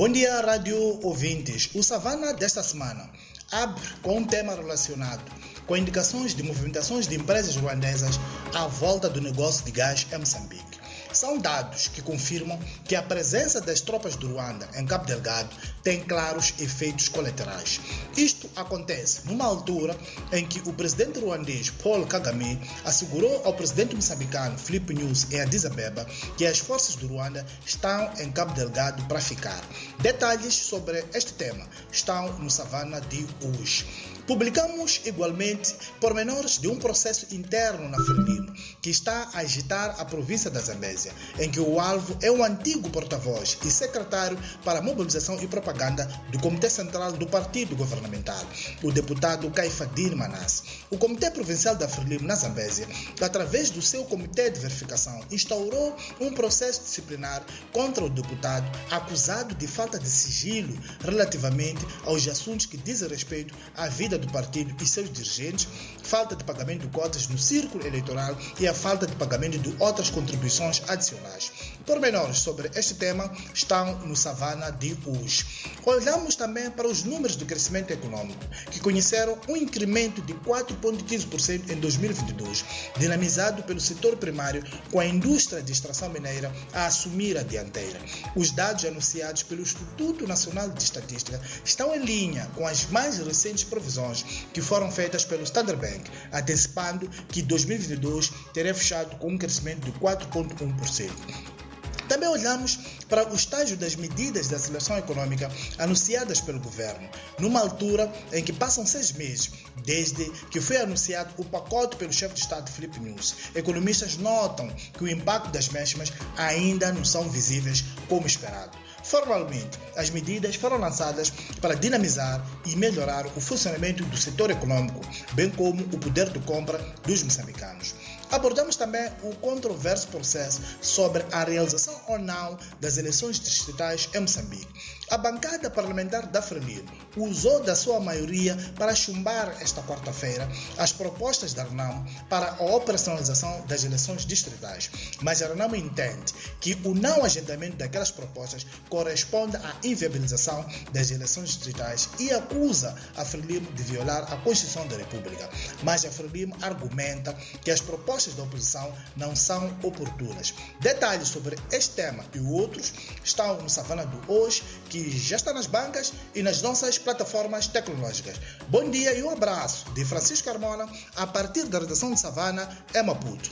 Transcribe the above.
Bom dia, rádio ouvintes. O Savana desta semana abre com um tema relacionado com indicações de movimentações de empresas ruandesas à volta do negócio de gás em Moçambique. São dados que confirmam que a presença das tropas do Ruanda em Cabo Delgado tem claros efeitos colaterais. Isto acontece numa altura em que o presidente ruandês Paul Kagame assegurou ao presidente moçambicano Filipe News em Addis Abeba que as forças do Ruanda estão em Cabo Delgado para ficar. Detalhes sobre este tema estão no Savana de hoje. Publicamos igualmente pormenores de um processo interno na Frelimo que está a agitar a província da Zambésia, em que o alvo é o antigo porta-voz e secretário para mobilização e propaganda do Comitê Central do Partido Governamental, o deputado Caifadine Manas. O Comitê Provincial da Frelimo na Zambésia, através do seu Comitê de Verificação, instaurou um processo disciplinar contra o deputado acusado de falta de sigilo relativamente aos assuntos que dizem respeito à vida do partido e seus dirigentes, falta de pagamento de cotas no círculo eleitoral e a falta de pagamento de outras contribuições adicionais. Pormenores sobre este tema estão no Savana de hoje. Olhamos também para os números de crescimento econômico, que conheceram um incremento de 4,15% em 2022, dinamizado pelo setor primário, com a indústria de extração mineira a assumir a dianteira. Os dados anunciados pelo Instituto Nacional de Estatística estão em linha com as mais recentes que foram feitas pelo Standard Bank, antecipando que 2022 terá fechado com um crescimento de 4,1%. Também olhamos para o estágio das medidas de aceleração econômica anunciadas pelo governo, numa altura em que passam seis meses desde que foi anunciado o pacote pelo chefe de Estado Felipe News. Economistas notam que o impacto das mesmas ainda não são visíveis como esperado. Formalmente, as medidas foram lançadas para dinamizar e melhorar o funcionamento do setor econômico, bem como o poder de compra dos moçambicanos. Abordamos também o controverso processo sobre a realização ou não das eleições distritais em Moçambique. A bancada parlamentar da Frelimo usou da sua maioria para chumbar esta quarta-feira as propostas da Renamo para a operacionalização das eleições distritais, mas a Renamo entende que o não agendamento daquelas propostas corresponde à inviabilização das eleições distritais e acusa a Frelimo de violar a Constituição da República. Mas a Frelimo argumenta que as propostas da oposição não são oportunas. Detalhes sobre este tema e outros estão no Savana do Hoje, que já está nas bancas e nas nossas plataformas tecnológicas. Bom dia e um abraço de Francisco Carmona a partir da redação de Savana, em Maputo.